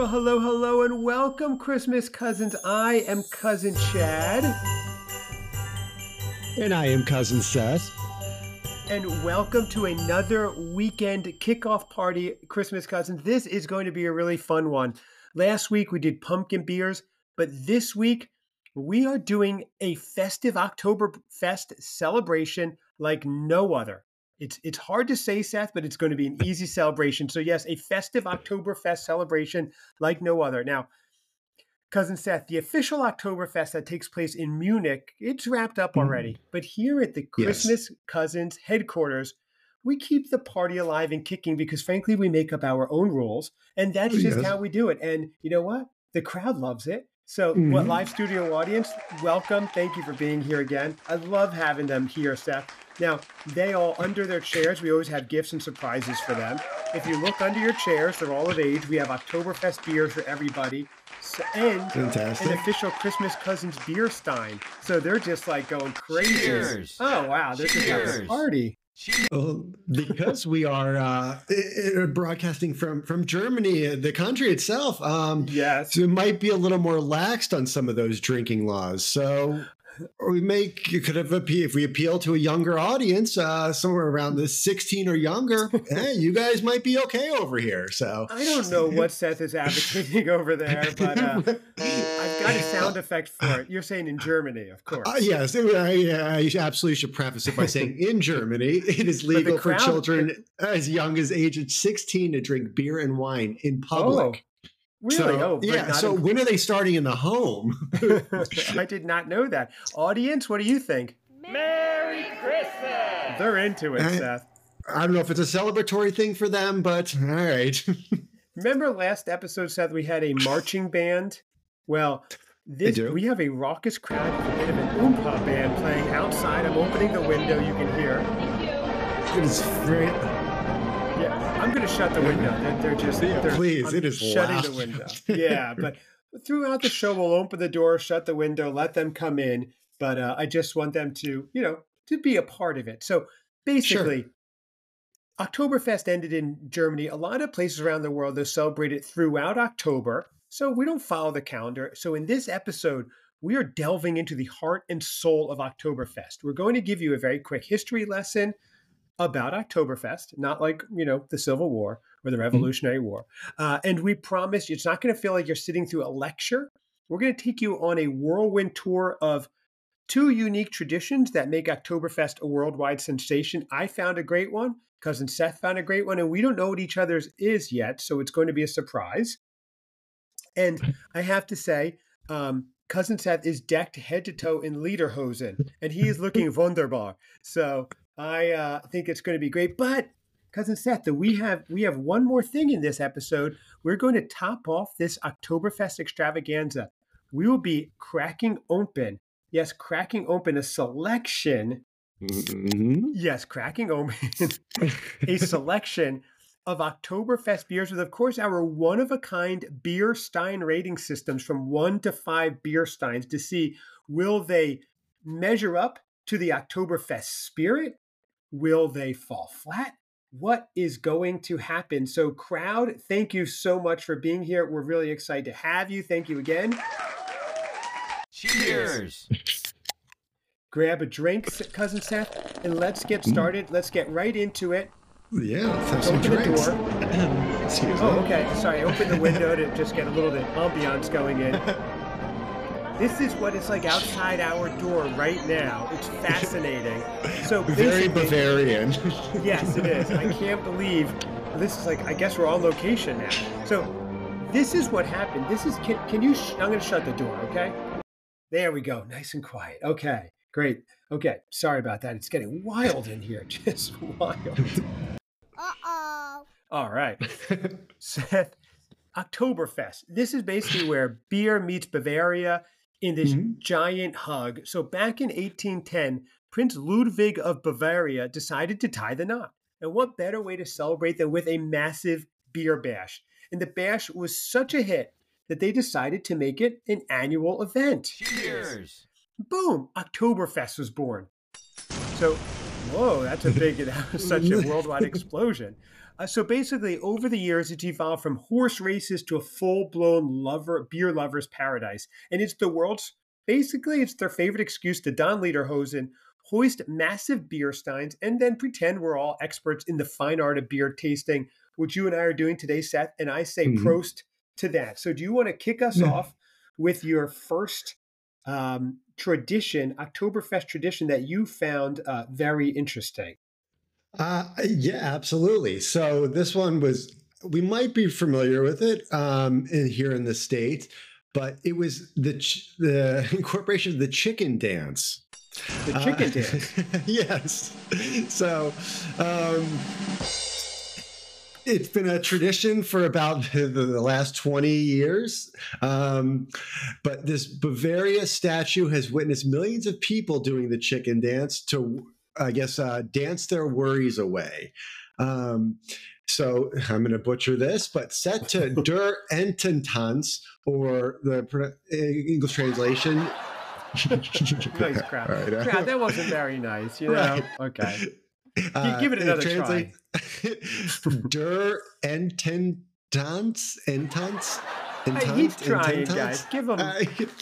Well, hello, hello, and welcome, Christmas cousins. I am Cousin Chad. And I am Cousin Seth. And welcome to another weekend kickoff party, Christmas cousins. This is going to be a really fun one. Last week we did pumpkin beers, but this week we are doing a festive Oktoberfest celebration like no other. It's it's hard to say, Seth, but it's going to be an easy celebration. So yes, a festive Oktoberfest celebration like no other. Now, cousin Seth, the official Oktoberfest that takes place in Munich, it's wrapped up Mm-hmm. already. But here at the Christmas Cousins headquarters, we keep the party alive and kicking because frankly, we make up our own rules, and that's Oh, just yes. how we do it. And you know what? The crowd loves it. So, what Mhm. live studio audience, welcome. Thank you for being here again. I love having them here, Seth. Now, they all under their chairs. We always have gifts and surprises for them. If you look under your chairs, they're all of age. We have Oktoberfest beers for everybody. So, and Fantastic. an official Christmas Cousins beer stein. So they're just like going crazy. Cheers. Oh wow, this is a party. Well, because we are uh, broadcasting from from Germany, the country itself, um, Yes. so it might be a little more laxed on some of those drinking laws. So we make you could have appeal if we appeal to a younger audience, uh, somewhere around the sixteen or younger. hey, you guys might be okay over here. So I don't know what Seth is advocating over there, but uh, I've got a sound effect for it. You're saying in Germany, of course. Uh, yes, I, I, I absolutely should preface it by saying in Germany, it is legal for children as young as age 16 to drink beer and wine in public. Really? So, oh, yeah. So in- when are they starting in the home? I did not know that. Audience, what do you think? Merry Christmas! They're into it, Uh, Seth. I don't know if it's a celebratory thing for them, but all right. Remember last episode, Seth, we had a marching band? Well, this do. we have a raucous crowd with a bit of an oompa band playing outside. I'm opening the window, you can hear. it is very, Yeah, I'm going to shut the window. They're, just they're, please, I'm it is shutting loud. the window. Yeah, but throughout the show, we'll open the door, shut the window, let them come in. But uh, I just want them to, you know, to be a part of it. So basically, Oktoberfest ended in Germany. A lot of places around the world they celebrate it throughout October. So we don't follow the calendar. So in this episode, we are delving into the heart and soul of Oktoberfest. We're going to give you a very quick history lesson about Oktoberfest, not like, you know, the Civil War or the Revolutionary War. Uh, and we promise you, it's not going to feel like you're sitting through a lecture. We're going to take you on a whirlwind tour of two unique traditions that make Oktoberfest a worldwide sensation. I found a great one. Cousin Seth found a great one, and we don't know what each other's is yet, so it's going to be a surprise. And I have to say, um, Cousin Seth is decked head to toe in lederhosen, and he is looking wunderbar. So I uh, think it's going to be great. But Cousin Seth, we have we have one more thing in this episode. We're going to top off this Oktoberfest extravaganza. We will be cracking open, yes, cracking open a selection Mhm. Yes, cracking open a selection of Oktoberfest beers with, of course, our one of a kind beer stein rating systems from one to five beer steins to see will they measure up to the Oktoberfest spirit? Will they fall flat? What is going to happen? So, crowd, thank you so much for being here. We're really excited to have you. Thank you again. Cheers! Grab a drink, cousin Seth, and let's get mm. started. Let's get right into it. Yeah, let's have some Open the drinks. door. Excuse Oh, me. okay. Sorry, open the window to just get a little bit of ambiance going in. This is what it's like outside our door right now. It's fascinating. So Very Bavarian. Yes, it is. I can't believe this is like. I guess we're on location now. So this is what happened. This is. Can, can you? Sh- I'm going to shut the door. Okay. There we go. Nice and quiet. Okay. Great. Okay. Sorry about that. It's getting wild in here. Just wild. Uh-oh. All right. Seth, Oktoberfest. This is basically where beer meets Bavaria in this Mhm. giant hug. So back in 1810, Prince Ludwig of Bavaria decided to tie the knot. And what better way to celebrate than with a massive beer bash? And the bash was such a hit that they decided to make it an annual event. Cheers! Boom! Oktoberfest was born. So Whoa, that's a big, that was such a worldwide explosion. Uh, so basically, over the years, it's evolved from horse races to a full-blown lover beer lovers paradise, and it's the world's basically it's their favorite excuse to don lederhosen, hoist massive beer steins, and then pretend we're all experts in the fine art of beer tasting, which you and I are doing today, Seth. And I say Mhm. prost to that. So, do you want to kick us Yeah. off with your first um, tradition, Oktoberfest tradition that you found uh, very interesting? Uh, yeah, absolutely. So this one was we might be familiar with it um, in, here in the state, but it was the ch- the incorporation of the chicken dance. The Uh, chicken dance. yes. So um, it's been a tradition for about the, the last 20 years. Um, but this Bavaria statue has witnessed millions of people doing the chicken dance to, I guess, uh, dance their worries away. Um, so I'm going to butcher this, but set to Der Ententanz, or the English translation. nice crowd. All right, uh, Crowd, that wasn't very nice, you know? Right. Okay. Uh, give it another translate- Der Ententanz? Entanz? Hey, he's trying, Ententanz? guys. Give him. Uh,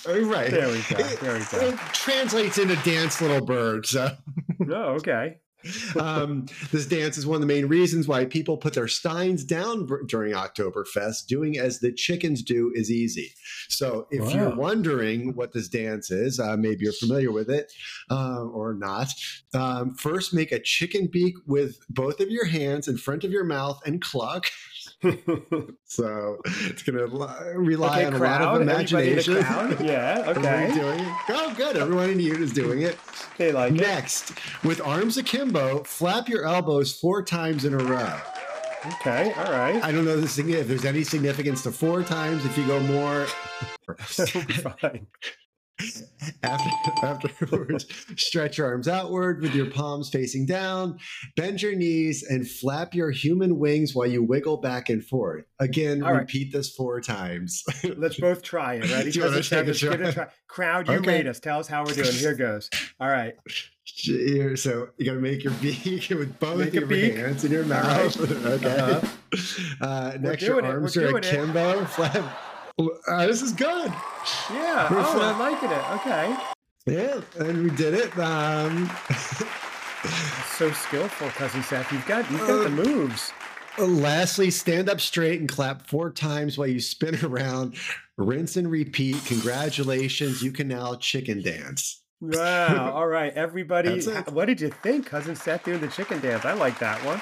oh, right. There we go, there we go. It translates into dance, little bird. So, oh, okay. um, this dance is one of the main reasons why people put their steins down br- during Oktoberfest. Doing as the chickens do is easy. So, if you're wondering what this dance is, uh, maybe you're familiar with it uh, or not. Um, first, make a chicken beak with both of your hands in front of your mouth and cluck. So, it's going to rely okay, on a lot of Everybody in the imagination. crowd. Yeah, okay. doing it. Oh, good. Everyone in here is doing it. They like it. Next, with arms akimbo, flap your elbows four times in a row. Okay, all right. I don't know if there's any significance to four times. If you go more, Fine. After, afterwards, stretch your arms outward with your palms facing down. Bend your knees and flap your human wings while you wiggle back and forth. Again, All right. repeat this four times. Let's both try it. Ready? Do you wanna take a Seth, let's give it try? try. Crowd, you Okay. rate us. Tell us how we're doing. Here goes. All right. Here, so you gotta make your beak with both Make your beak. hands in your mouth. okay. Uh-huh. Uh, next, your doing it, we're arms are akimbo. Flap. Uh, this is good. Yeah. We're Oh, flat. I'm liking it. Okay. Yeah, and we did it. Um, So skillful, cousin Seth. You've got you've got the Uh, moves. lastly, stand up straight and clap four times while you spin around. Rinse and repeat. Congratulations, you can now chicken dance. Wow. All right, everybody. What did you think, cousin Seth doing the chicken dance? I like that one.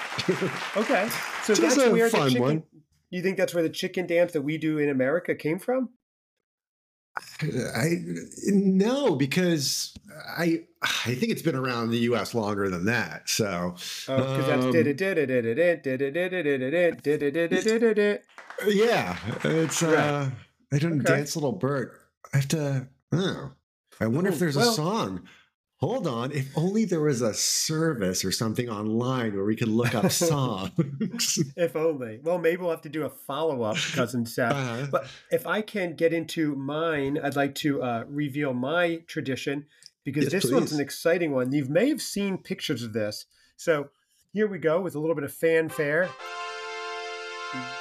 Okay. So Just that's a where fun the chicken. one. You think that's where the chicken dance that we do in America came from? I no, because I I think it's been around in the U.S. longer than that. So because that's did it did it did it did it did it did it did it did it did it did it did yeah, it's uh, I don't dance, little bird. I have to. Oh, I wonder if there's a song. Hold on, if only there was a service or something online where we could look up songs. If only. Well, maybe we'll have to do a follow up, cousin Seth. Uh, But if I can get into mine, I'd like to uh, reveal my tradition because Yes, this one's an exciting one. You may have seen pictures of this. So here we go with a little bit of fanfare.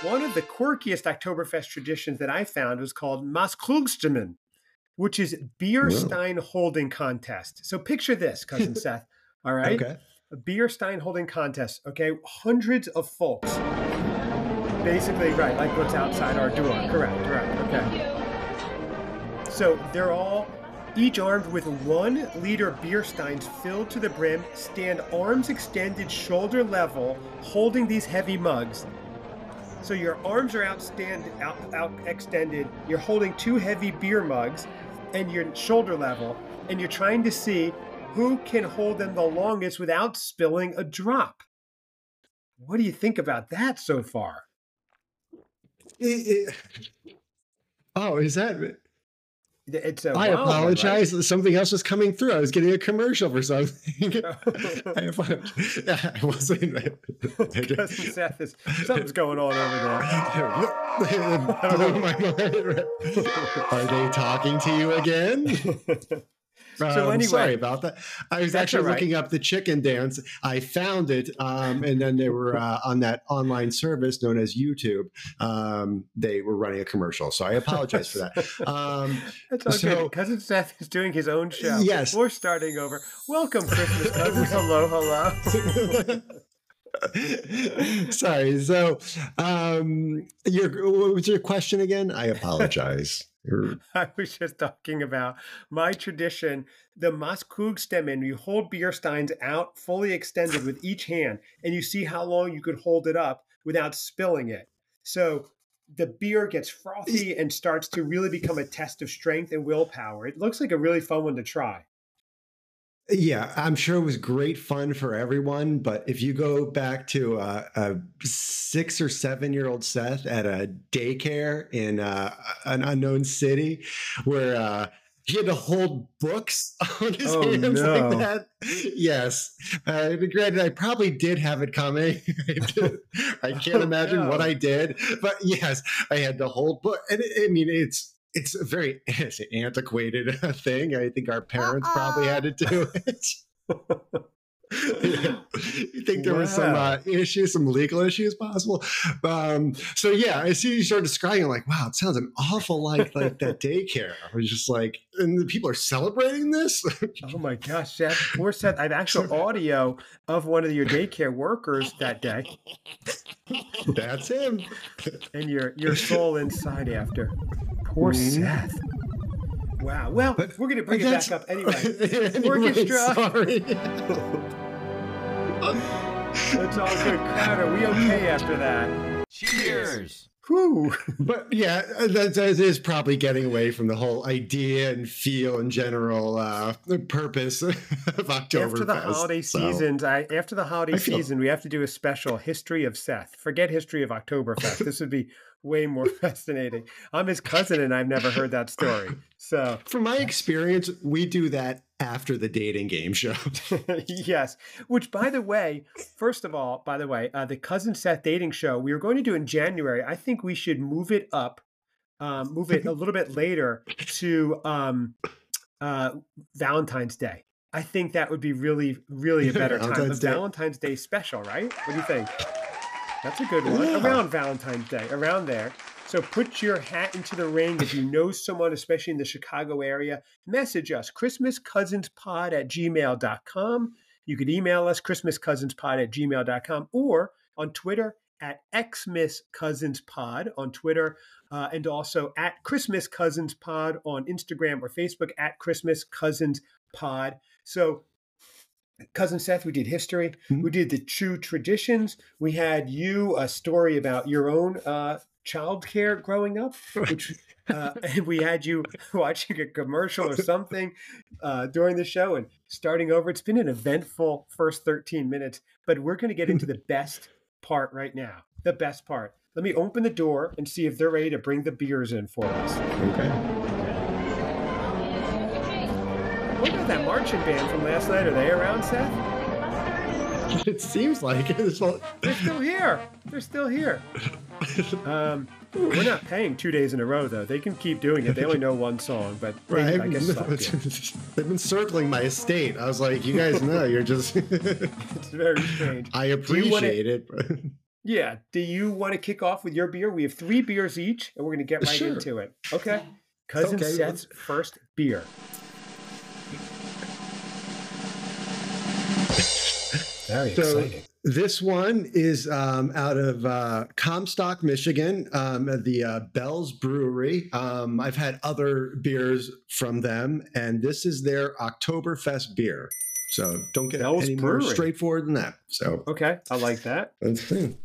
One of the quirkiest Oktoberfest traditions that I found was called Masskrugstemmen, which is beer Whoa. stein holding contest. So picture this, cousin Seth. All right Okay. a beer stein holding contest. Okay, hundreds of folks. Basically, right, like what's outside our door. Correct, correct. okay. So they're all each armed with one liter beer steins filled to the brim, stand arms extended shoulder level, holding these heavy mugs. So your arms are out, stand, out, out extended. You're holding two heavy beer mugs, and you're shoulder level, and you're trying to see who can hold them the longest without spilling a drop. What do you think about that so far? It- it- oh, is that? It's I one, right? apologize. Something else was coming through. I was getting a commercial for something. I apologize. I wasn't. Cousin Seth is something's going on over Blew my mind. Are they talking to you again? There. So Um, anyway- sorry about that. I was actually all right. looking up the chicken dance. I found it, um, and then they were uh, on that online service known as YouTube. Um, they were running a commercial, so I apologize for that. Um, That's all So- Cousin Seth is doing his own show. Yes. We're starting over. Welcome, Christmas cousins. hello, hello. sorry. So, um, your what was your question again? I apologize. I was just talking about my tradition, the Masskrugstemmen. You hold beer steins out fully extended with each hand, and you see how long you could hold it up without spilling it. So the beer gets frothy and starts to really become a test of strength and willpower. It looks like a really fun one to try. Yeah, I'm sure it was great fun for everyone. But if you go back to uh, a six or seven year old Seth at a daycare in uh, an unknown city where uh, he had to hold books on his Oh, hands no. like that. Yes. Uh, granted, I probably did have it coming. I, I can't Oh, imagine what. I did. But yes, I had to hold book. And I mean, it's. It's a very it's an antiquated thing. I think our parents probably had to do it. you think there was some uh, issues, some legal issues possible? Um, so yeah, I see you start describing. Like, wow, it sounds an awful like like that daycare. I was just like, and the people are celebrating this. Oh my gosh, Seth. Poor Seth. I have actual audio of one of your daycare workers that day, That's him. and your your soul inside after. Poor Mhm. Seth. Wow. Well, But- we're going to bring it back up anyway. Anyway, Orchestra. Sorry. It's all good. Crowd, are we okay after that? Cheers. Whew. But yeah, that, that is probably getting away from the whole idea and feel and general uh, purpose of Oktoberfest. After the holiday So- seasons, I after the holiday I feel- season, we have to do a special history of Seth. Forget history of Oktoberfest. this would be way more fascinating. I'm his cousin, and I've never heard that story. So From my experience, we do that after the dating game show. yes. Which, by the way, first of all, by the way, uh, the cousin Seth dating show we were going to do in January. I think we should move it up, um, move it a little bit later to um, uh, Valentine's Day. I think that would be really, really a better time. Valentine's Day. Valentine's Day special, right? What do you think? That's a good one. Yeah. Around Valentine's Day, around there. So put your hat into the ring. If you know someone, especially in the Chicago area, message us, christmascousinspod at gmail.com. You could email us, christmascousinspod at gmail.com, or on Twitter at xmascousinspod on Twitter, uh, and also at Christmas Cousins Pod on Instagram or Facebook at Christmas Cousins Pod. So Cousin Seth, we did history. Mhm. We did the true traditions. We had you a story about your own uh, childcare growing up, which uh, and we had you watching a commercial or something uh, during the show and starting over. It's been an eventful first 13 minutes, but we're going to get into the best part right now. The best part. Let me open the door and see if they're ready to bring the beers in for us. Okay. What that marching band from last night? Are they around, Seth? It seems like it. It's all- They're still here. They're still here. Um, we're not paying two days in a row, though. They can keep doing it. They only know one song, but they, Right? I guess suck it. They've been circling my estate. I was like, you guys know, you're just. it's very strange. I you wanna- appreciate it. But Yeah. Do you want to kick off with your beer? We have three beers each, and we're going to get right Sure. into it. Okay. Cousin Okay. Seth's first beer. Very So- exciting. This one is um, out of uh, Comstock, Michigan, um, at the uh, Bell's Brewery. Um, I've had other beers from them, and this is their Oktoberfest beer. So don't get Bell's any more straightforward than that. So Okay. I like that. that's it.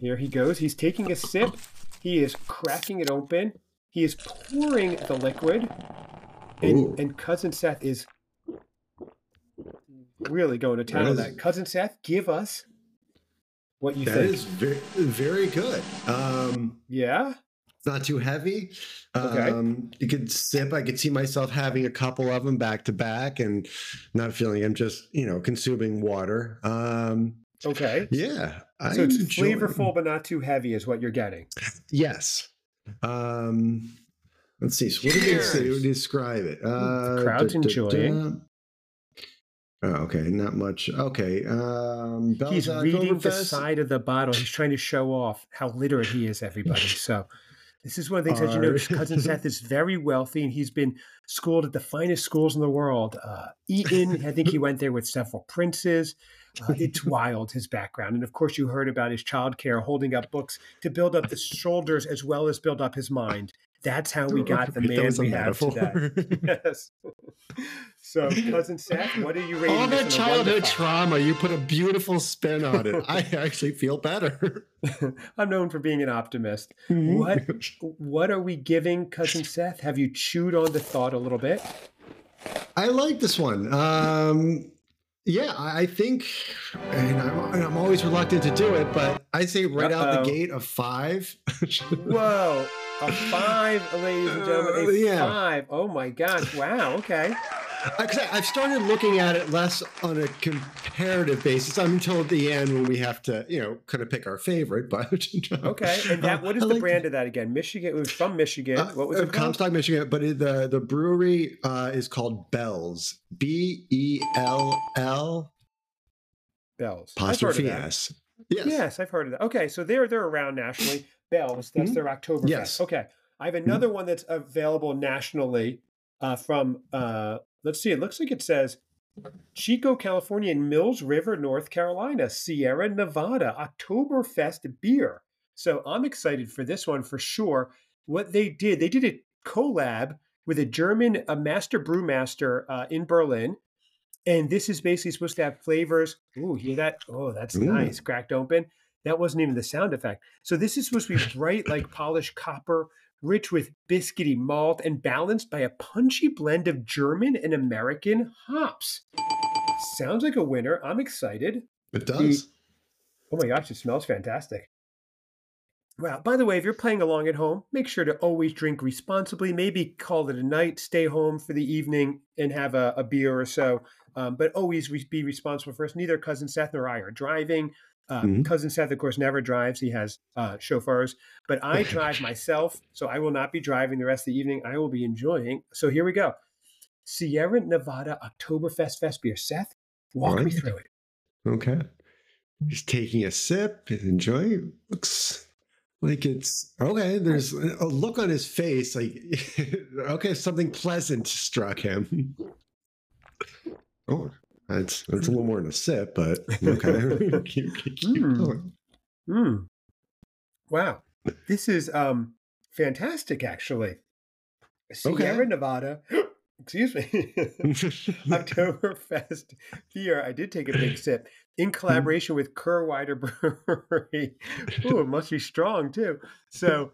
Here he goes. He's taking a sip. He is cracking it open. He is pouring the liquid. And, and Cousin Seth is really going to town on That is- that. Cousin Seth, give us what you That think. is very, very good. Um, yeah? It's not too heavy. Okay. Um, you could sip. I could see myself having a couple of them back to back and not feeling I'm just, you know, consuming water. Um, Okay. yeah. I So it's enjoy- flavorful but not too heavy is what you're getting. Yes. Um, Let's see. So what did they say to describe it? Uh, The crowd's enjoying. da. Oh, okay, not much. Okay, um, He's reading the side of the bottle. He's trying to show off how literate he is, everybody. So this is one of the things that you know. Cousin Seth is very wealthy, and he's been schooled at the finest schools in the world. Uh, Eton, I think he went there with several princes. Uh, it's wild his background, and of course, you heard about his childcare, holding up books to build up the shoulders as well as build up his mind. That's how we got the That man we have metaphor. today. Yes. So, cousin Seth, what are you rating? All that on a one to childhood trauma, you put a beautiful spin on it. I actually feel better. I'm known for being an optimist. What what are we giving cousin Seth? Have you chewed on the thought a little bit? I like this one. Um, yeah, I I think, and I'm, and I'm always reluctant to do it, but I say right out Uh-oh. the gate a five. Whoa, a five, ladies and gentlemen, a Uh, yeah. five. Oh my gosh! Wow. Okay. I've started looking at it less on a comparative basis until the end when we have to, you know, kind of pick our favorite. But Okay. And that what is I the like- brand of that again? Michigan. It was from Michigan. Uh, what was uh, it called? Comstock, Michigan, but it, the the brewery uh, is called Bells. B E L L Bells. I've heard of apostrophe. S. Yes. Yes, I've heard of that. Okay, so they're they're around nationally. Bells, that's Mhm. their Oktoberfest. Yes. Okay, I have another one that's available nationally uh, from. Uh, let's see. It looks like it says Chico, California, and Mills River, North Carolina, Sierra Nevada Oktoberfest beer. So I'm excited for this one for sure. What they did, they did a collab with a German a master brewmaster uh, in Berlin. And this is basically supposed to have flavors. Ooh, hear that? Oh, that's Ooh. nice. Cracked open. That wasn't even the sound effect. So this is supposed to be bright like polished copper, rich with biscuity malt, and balanced by a punchy blend of German and American hops. Sounds like a winner. I'm excited. It does. Oh my gosh, it smells fantastic. Well, by the way, if you're playing along at home, make sure to always drink responsibly. Maybe call it a night, stay home for the evening, and have a, a beer or so. Um, but always re- be responsible first. Neither cousin Seth nor I are driving. Uh, Mhm. Cousin Seth, of course, never drives. He has uh, chauffeurs. But I drive myself, so I will not be driving the rest of the evening. I will be enjoying. So here we go. Sierra Nevada Oktoberfest Fest beer. Seth, walk me through it. Okay. He's taking a sip and enjoying. Looks like it's okay. There's a look on his face, like okay, something pleasant struck him. Oh, that's that's a little more than a sip, but okay. keep, keep, keep Mm. Mm. Wow. This is um fantastic actually. Sierra Okay. Nevada. Excuse me. Oktoberfest beer. I did take a big sip in collaboration with Kehrwieder Brewery. Ooh, it must be strong too. So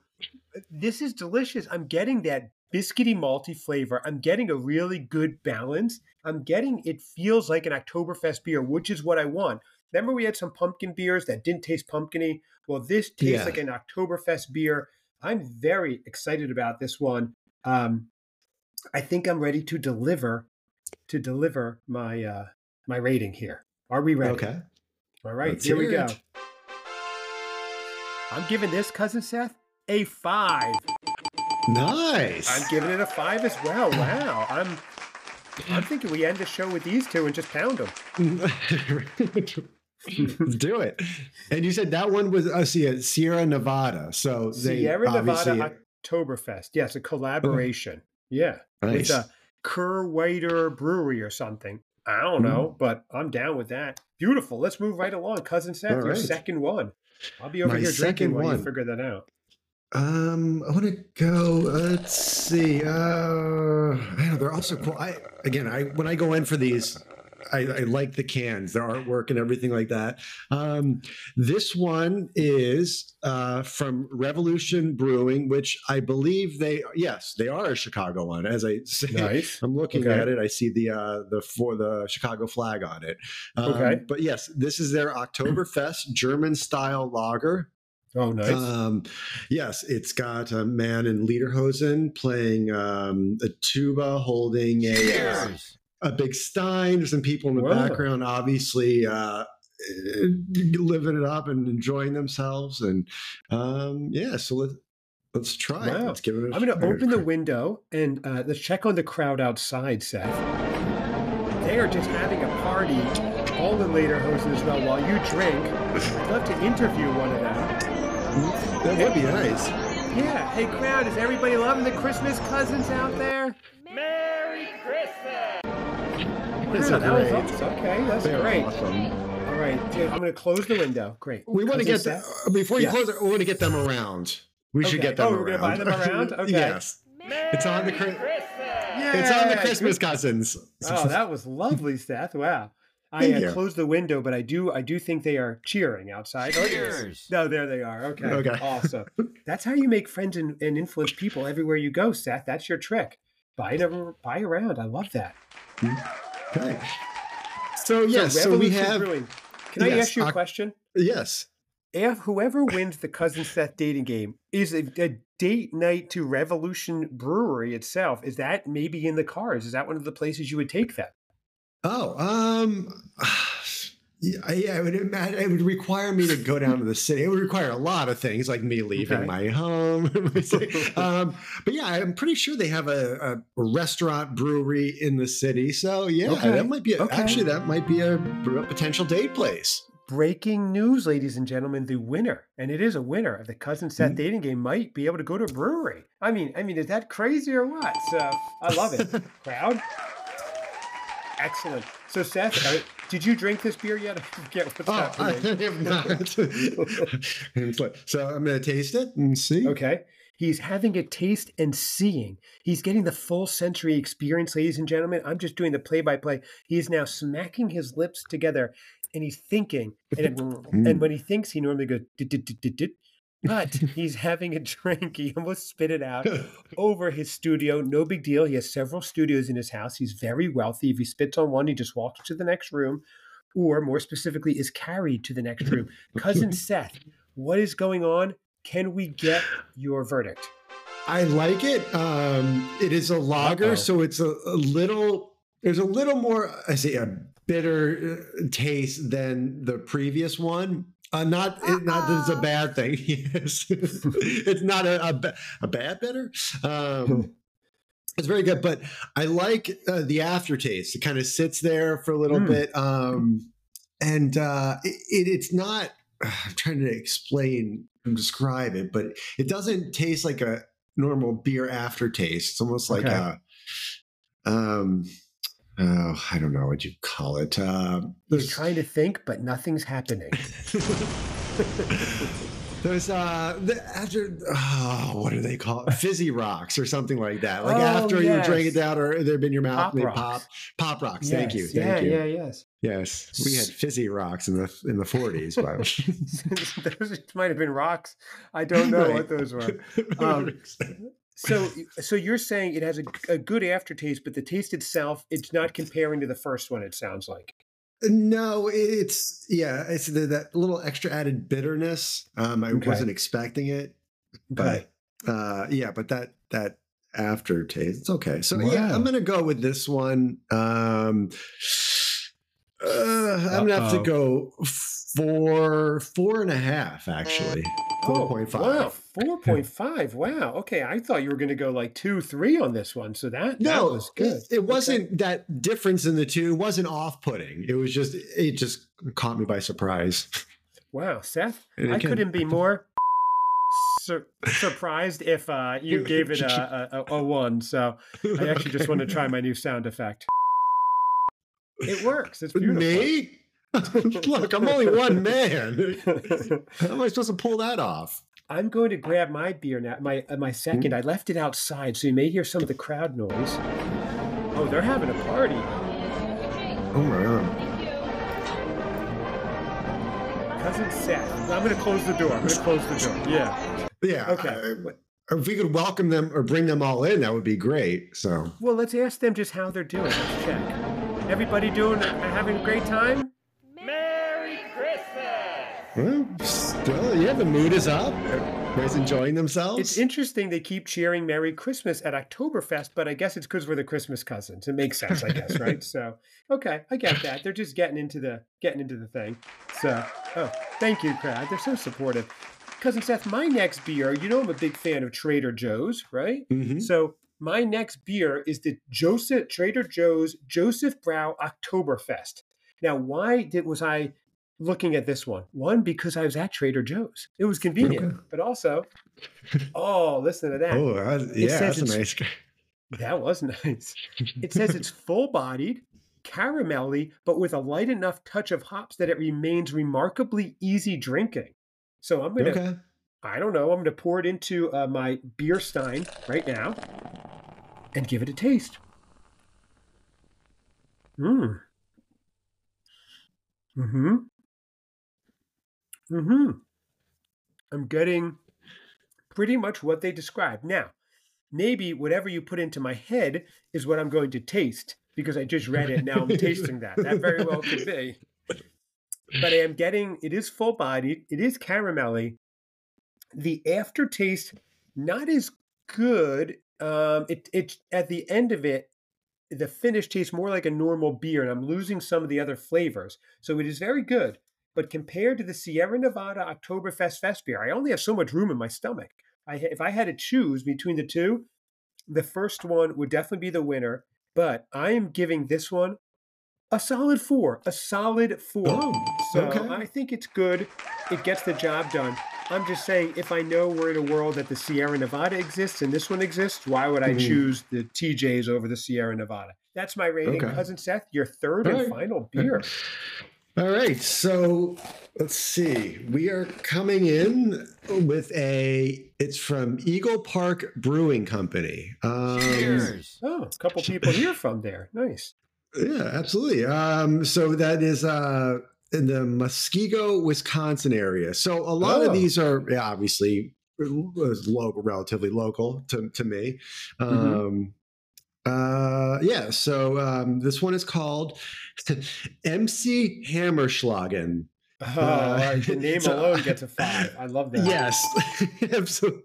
this is delicious. I'm getting that biscuity malty flavor. I'm getting a really good balance. I'm getting it feels like an Oktoberfest beer, which is what I want. Remember we had some pumpkin beers that didn't taste pumpkiny? Well, this tastes Yeah. like an Oktoberfest beer. I'm very excited about this one. Um, I think I'm ready to deliver to deliver my uh, my rating here. Are we ready? okay. All right, Let's here we go. it. I'm giving this cousin Seth a five. Nice. I'm giving it a five as well. Wow. I'm I'm thinking we end the show with these two and just pound them. Do it. And you said that one was uh, see, Sierra Nevada. So they Sierra Nevada Oktoberfest. Yes, a collaboration. Yeah. nice. It's a Kehrwieder Brewery or something. I don't know, Mm. but I'm down with that. Beautiful. Let's move right along. Cousin Seth, All your right. second one. I'll be over My here drinking while you figure that out. Um, I want to go. Let's see. Uh, I know they're also cool. I again, I when I go in for these, I, I like the cans, their artwork, and everything like that. Um, this one is uh, from Revolution Brewing, which I believe they yes they are a Chicago one. As I say, Nice. I'm looking Okay. at it. I see the uh, the for the Chicago flag on it. Um, Okay. but yes, this is their Oktoberfest German style lager. Oh, nice. Um, yes, it's got a man in lederhosen playing um, a tuba, holding a uh, Cheers. a big stein. There's some people in the Whoa. background, obviously uh, living it up and enjoying themselves. And um, yeah, so let, Let's try it. Wow. Let's give it a I'm going to open the window and uh, let's check on the crowd outside, Seth. They are just having a party, all the later hosts as well, while you drink. I'd love to interview one of them. That would be nice. Yeah. Hey, crowd, is everybody loving the Christmas cousins out there? Merry Christmas! That's Wow, that was great. awesome. Okay, that's They're great. awesome. All right, dude, I'm going to close the window. Great. We want to get Cousin the, Seth? Uh, before you Yeah. close it. We want to get them around. We should get them Oh, around. we're gonna buy them around? Okay. yes, It's on the Merry Chri- Christmas! it's on the Christmas cousins. Oh, that was lovely, Seth. Wow. I uh, closed the window, but I do I do think they are cheering outside. Oh. Cheers. No, there they are. Okay. Okay. Awesome. That's how you make friends and, and influence people everywhere you go, Seth. That's your trick. Buy them, buy around. I love that. okay. So yes, so, we have Brewing. Can I ask you a Oc- question? yes. If whoever wins the cousin Seth dating game is a, a date night to Revolution Brewery itself, is that maybe in the cars? Is that one of the places you would take them? Oh, um, yeah, yeah, it would imagine, it would require me to go down to the city. It would require a lot of things, like me leaving Okay. my home. um, but yeah, I'm pretty sure they have a, a restaurant brewery in the city. So yeah, Okay. that might be a, Okay. actually that might be a, a potential date place. Breaking news, ladies and gentlemen, the winner, and it is a winner of the cousin Seth Mhm. dating game, might be able to go to a brewery. I mean, I mean, is that crazy or what? So I love it. Crowd. Excellent. So Seth, uh, did you drink this beer yet? I forget what's Oh, I have not. so I'm going to taste it and see. Okay. He's having a taste and seeing. He's getting the full sensory experience, ladies and gentlemen. I'm just doing the play by play. He is now smacking his lips together and he's thinking. And, and when he thinks, he normally goes, But he's having a drink. He almost spit it out over his studio. No big deal. He has several studios in his house. He's very wealthy. If he spits on one, he just walks to the next room, or more specifically, is carried to the next room. Cousin Seth, what is going on? Can we get your verdict? I like it. Um, it is a lager, Uh-oh. so it's a, a little. There's a little more, I say, a bitter uh, taste than the previous one. Uh, not, it, not that it's a bad thing. Yes, it's not a, a, a bad bitter. Um, it's very good, but I like uh, the aftertaste. It kind of sits there for a little Mm. bit, um, and uh, it, it, it's not. I'm trying to explain and describe it, but it doesn't taste like a normal beer aftertaste. It's almost like Okay. a, um, oh, I don't know what you call it. Uh, there's, trying to think, but nothing's happening. there's uh, the, after oh, what do they call it? Fizzy rocks or something like that. Like Oh, after you drink it down or they've been in your mouth, Pop they rocks. pop. Pop rocks. Thank you. Yes, Thank yeah, you. yeah, yes. Yes, we had fizzy rocks in the in the 40s. But those might have been rocks. I don't know what those were. Um, So, so you're saying it has a, a good aftertaste, but the taste itself, it's not comparing to the first one. It sounds like. No, it's yeah, it's the, that little extra added bitterness. Um, I Okay. wasn't expecting it, but uh, yeah, but that that aftertaste, it's okay. So yeah, I'm gonna go with this one. Um, uh, I'm gonna have to go four, four and a half actually. Four point five. Oh, Wow, four point five. Wow. Okay, I thought you were going to go like two, three on this one. So that No, that was good. It, it wasn't that difference in the two wasn't off putting. It was just it just caught me by surprise. Wow, Seth, And I again- couldn't be more sur- surprised if uh, you gave it a, a, a, a one. So I actually just want to try my new sound effect. It works. It's beautiful. Me? Look, I'm only one man. How am I supposed to pull that off? I'm going to grab my beer now. My uh, my second. I left it outside, so you may hear some of the crowd noise. Oh, they're having a party. Oh my god. Cousin Seth. I'm going to close the door. I'm going to close the door. Yeah. Yeah. Okay. I- if we could welcome them or bring them all in, that would be great. So Well, let's ask them just how they're doing. Let's check. Everybody doing having a great time? Well, still, yeah, the mood is up. Everybody's enjoying themselves. It's interesting they keep cheering Merry Christmas at Oktoberfest, but I guess it's because we're the Christmas cousins. It makes sense, I guess, right? So, okay, I get that. They're just getting into the getting into the thing. So, oh, thank you, crowd. They're so supportive. cousin Seth, my next beer, you know I'm a big fan of Trader Joe's, right? Mhm. So my next beer is the Joseph Trader Joe's Josephsbrau Oktoberfest. Now, why did was I looking at this one? One, because I was at Trader Joe's. It was convenient, Okay. but also, oh, listen to that. Oh, that- yeah, that's nice. That was nice. It says it's full bodied, caramelly, but with a light enough touch of hops that it remains remarkably easy drinking. So I'm gonna, Okay. I don't know, I'm gonna pour it into uh, my beer stein right now and give it a taste. Mmm. Mm-hmm. Mm-hmm. I'm getting pretty much what they described. Now, maybe whatever you put into my head is what I'm going to taste because I just read it. Now I'm tasting that. That very well could be. But I am getting, it is full bodied, it is caramelly. The aftertaste, not as good. Um, it, it, at the end of it, the finish tastes more like a normal beer, and I'm losing some of the other flavors. So it is very good. But compared to the Sierra Nevada Oktoberfest Fest beer, I only have so much room in my stomach. I, if I had to choose between the two, the first one would definitely be the winner. But I am giving this one a solid four, a solid four. Oh, so okay. I think it's good. It gets the job done. I'm just saying, if I know we're in a world that the Sierra Nevada exists and this one exists, why would I Mhm. choose the TJs over the Sierra Nevada? That's my rating. Okay. Cousin Seth, your third All and final beer. All right, so let's see. We are coming in with a. It's from Eagle Park Brewing Company. Um, Oh, a couple people here from there. Nice. Yeah, absolutely. Um, so that is uh, in the Muskego, Wisconsin area. So a lot Oh. of these are yeah, obviously local, relatively local to, to me. Mhm. Um, uh, yeah, so um, this one is called MC Hammerschlagen. Oh, right. The name so- alone gets a five. I love that. Yes. so,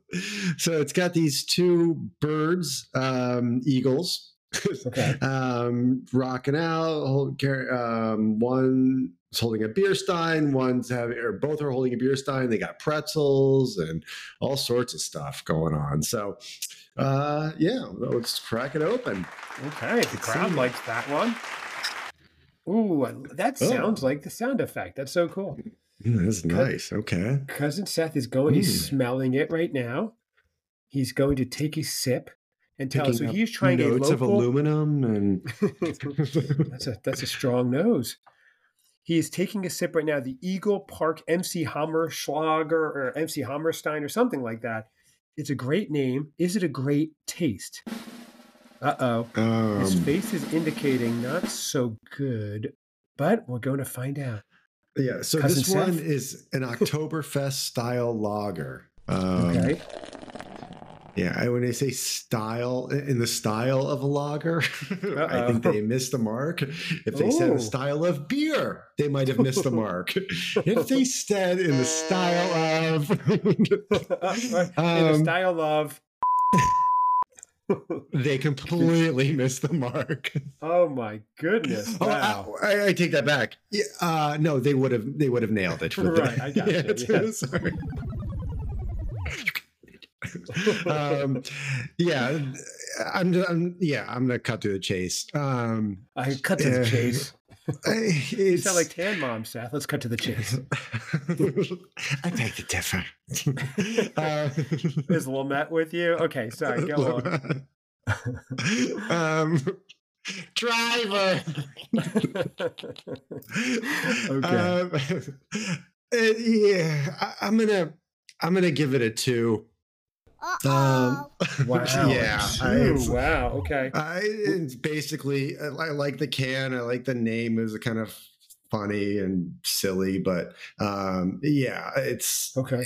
so it's got these two birds, um, eagles, Okay. um, rocking out. Hold, um, one is holding a beer stein. One's having, or both are holding a beer stein. They got pretzels and all sorts of stuff going on. So, uh, yeah, let's crack it open. Okay. The crowd likes that one. Ooh, that Oh. sounds like the sound effect. That's so cool. Mm, That's nice. Okay. Cousin Seth is going, he's Mm. smelling it right now. He's going to take a sip and tell us. So he's trying a notes of local. aluminum and that's a that's a strong nose. He is taking a sip right now. The Eagle Park MC Hammer Schlager or MC Hammerstein or something like that. It's a great name. Is it a great taste? Uh oh. His um, face is indicating not so good, but we're going to find out. Yeah, so Cousin this one is an Oktoberfest style lager. Um, Okay. Yeah, when they say style in the style of a lager, I think they missed the mark. If they said Ooh. the style of beer, they might have missed the mark. if they said in the style of, In the Um, style of. they completely missed the mark. oh my goodness! Oh, Wow. I, I- I take that back. Yeah, uh, no, they would have. They would have nailed it. Right, the- I got yeah, you, yes. sorry. um, yeah, I'm, I'm. Yeah, I'm gonna cut to the chase. Um, I cut to the chase. I- You sound like Tan Mom, Seth. Let's cut to the chase. I beg to differ. uh, Is Lamette with you? Okay, sorry. Go on. um, driver. okay. Um, uh, yeah, I, I'm gonna I'm gonna give it a two. Uh-oh. Um, wow. yeah, I- it's- wow. Okay. I it's basically I, I like the can. I like the name. It was kind of funny and silly, but um, yeah, it's Okay.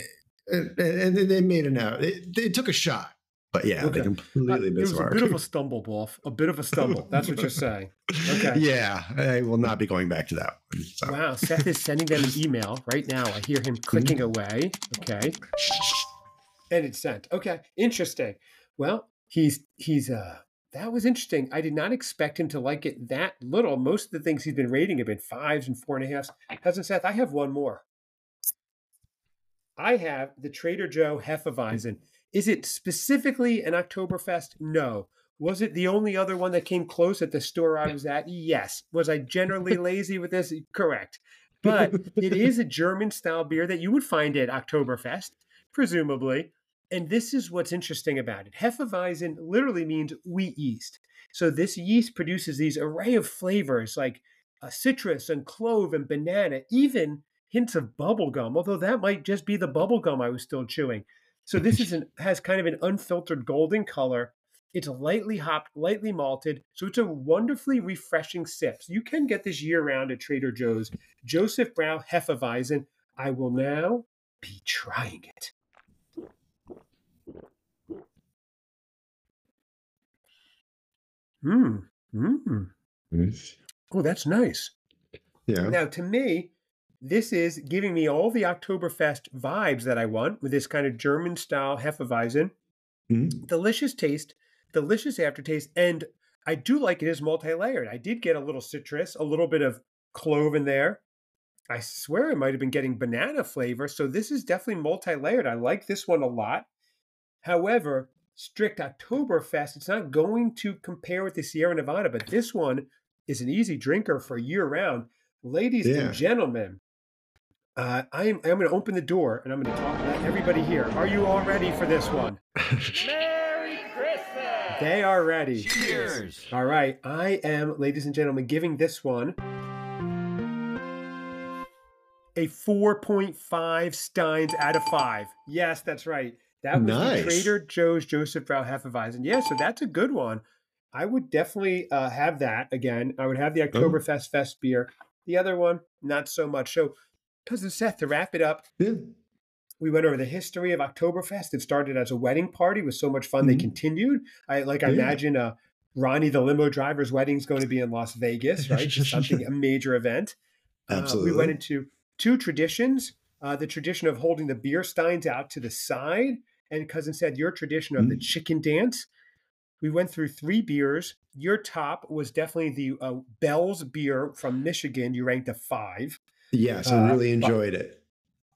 and, and they made it out. It, they took a shot, but yeah, Okay. they completely it missed was a bit of a stumble, Wolf. A bit of a stumble. That's what you're saying. Okay. Yeah, I will not be going back to that one. So. Wow. Seth is sending them an email right now. I hear him clicking away. Okay. And it's sent. Okay. Interesting. Well, he's he's uh that was interesting. I did not expect him to like it that little. Most of the things he's been rating have been fives and four and a halves. Cousin Seth, I have one more. I have the Trader Joe Hefeweizen. Is it specifically an Oktoberfest? No. Was it the only other one that came close at the store I was at? Yes. Was I generally lazy with this? Correct. But it is a German style beer that you would find at Oktoberfest, presumably. And this is what's interesting about it. Hefeweizen literally means wheat yeast. So this yeast produces these array of flavors like uh, citrus and clove and banana, even hints of bubblegum, although that might just be the bubblegum I was still chewing. So this is an, has kind of an unfiltered golden color. It's lightly hopped, lightly malted, so it's a wonderfully refreshing sip. So you can get this year round at Trader Joe's. Josephsbrau Hefeweizen. I will now be trying it. Hmm. Mm. Oh, that's nice. Yeah. Now, to me, this is giving me all the Oktoberfest vibes that I want with this kind of German style Hefeweizen. Mhm. Delicious taste, delicious aftertaste, and I do like it is multi layered. I did get a little citrus, a little bit of clove in there. I swear I might have been getting banana flavor. So this is definitely multi layered. I like this one a lot. However, strict Oktoberfest, it's not going to compare with the Sierra Nevada, but this one is an easy drinker for year round. Ladies Yeah. and gentlemen, uh, I'm, I'm going to open the door and I'm going to talk to everybody here. Are you all ready for this one? Merry Christmas! They are ready. Cheers! All right. I am, ladies and gentlemen, giving this one a 4.5 Steins out of 5. Yes, that's right. That was Nice. the Trader Joe's Josephsbrau Hefeweizen. Yeah, so that's a good one. I would definitely uh, have that again. I would have the Oktoberfest Fest beer. The other one, not so much. So, cousin Seth, to wrap it up, yeah. we went over the history of Oktoberfest. It started as a wedding party. It was so much fun. They Mhm. continued. I like. I imagine uh, Ronnie, the limo driver's wedding is going to be in Las Vegas, right? Just something a major event. Uh, Absolutely. we went into two traditions. Uh, the tradition of holding the beer steins out to the side, and cousin said your tradition of the Mm. chicken dance. We went through three beers. Your top was definitely the uh, Bell's beer from Michigan. You ranked a five. yes, uh, I really enjoyed it.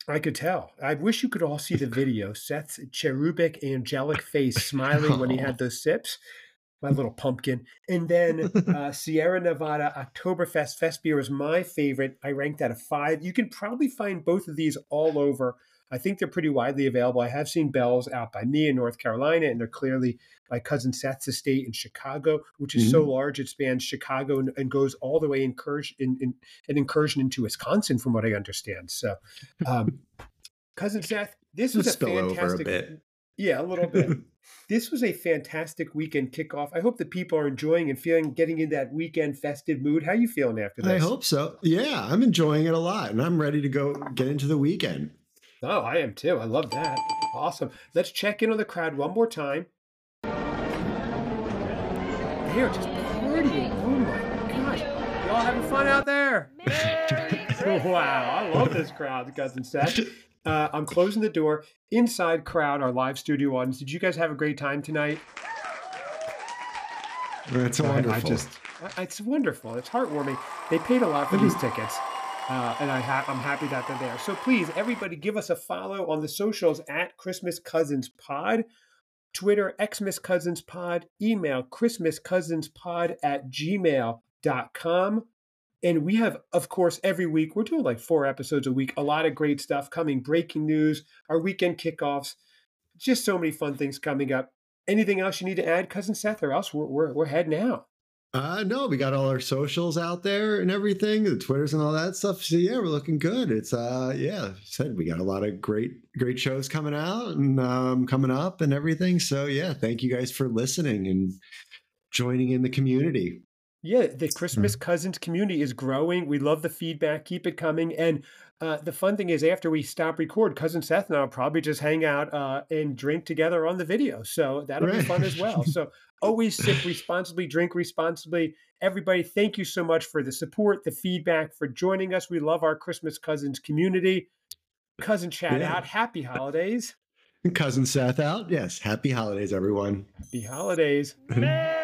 I could tell. I wish you could all see the video. Seth's cherubic, angelic face smiling when he had those sips. My little pumpkin. And then uh, Sierra Nevada Oktoberfest Fest beer was my favorite. I ranked that a five. You can probably find both of these all over. I think they're pretty widely available. I have seen Bell's out by me in North Carolina, and they're clearly by cousin Seth's estate in Chicago, which is so large it spans Chicago and, and goes all the way incursion, in, in, an incursion into Wisconsin, from what I understand. So, um, cousin Seth, this was a a fantastic. bit. Yeah, a little bit. this was a fantastic weekend kickoff. I hope the people are enjoying and feeling getting in that weekend festive mood. How you feeling after this? I hope so. Yeah, I'm enjoying it a lot, and I'm ready to go get into the weekend. Oh, I am too. I love that. Awesome. Let's check in on the crowd one more time. They are just partying. Oh my gosh. Y'all having fun out there? Wow, I love this crowd, cousin Seth. Uh, I'm closing the door. Inside crowd, our live studio audience. Did you guys have a great time tonight? That's I- wonderful. I just, I- it's wonderful. It's heartwarming. They paid a lot for these tickets, uh, and I I'm happy that they're there. So please, everybody, give us a follow on the socials at Christmas Cousins Pod, Twitter Xmas Cousins Pod, email Christmas Cousins Pod at gmail.com. And we have, of course, every week, we're doing like four episodes a week, a lot of great stuff coming, breaking news, our weekend kickoffs, just so many fun things coming up. Anything else you need to add, Cousin Seth, or else we're, we're, we're heading out? Uh, no, we got all our socials out there and everything, the Twitters and all that stuff. So yeah, we're looking good. It's uh, yeah, said we got a lot of great, great shows coming out and um, coming up and everything. So yeah, thank you guys for listening and joining in the community. Yeah, the Christmas Cousins community is growing. We love the feedback. Keep it coming. And uh, the fun thing is, after we stop record, Cousin Seth and I will probably just hang out uh, and drink together on the video. So that'll be fun as well. So always sip responsibly, drink responsibly. Everybody, thank you so much for the support, the feedback, for joining us. We love our Christmas Cousins community. Cousin chat Yeah. out. Happy holidays. Cousin Seth out. Yes, happy holidays, everyone. Happy holidays.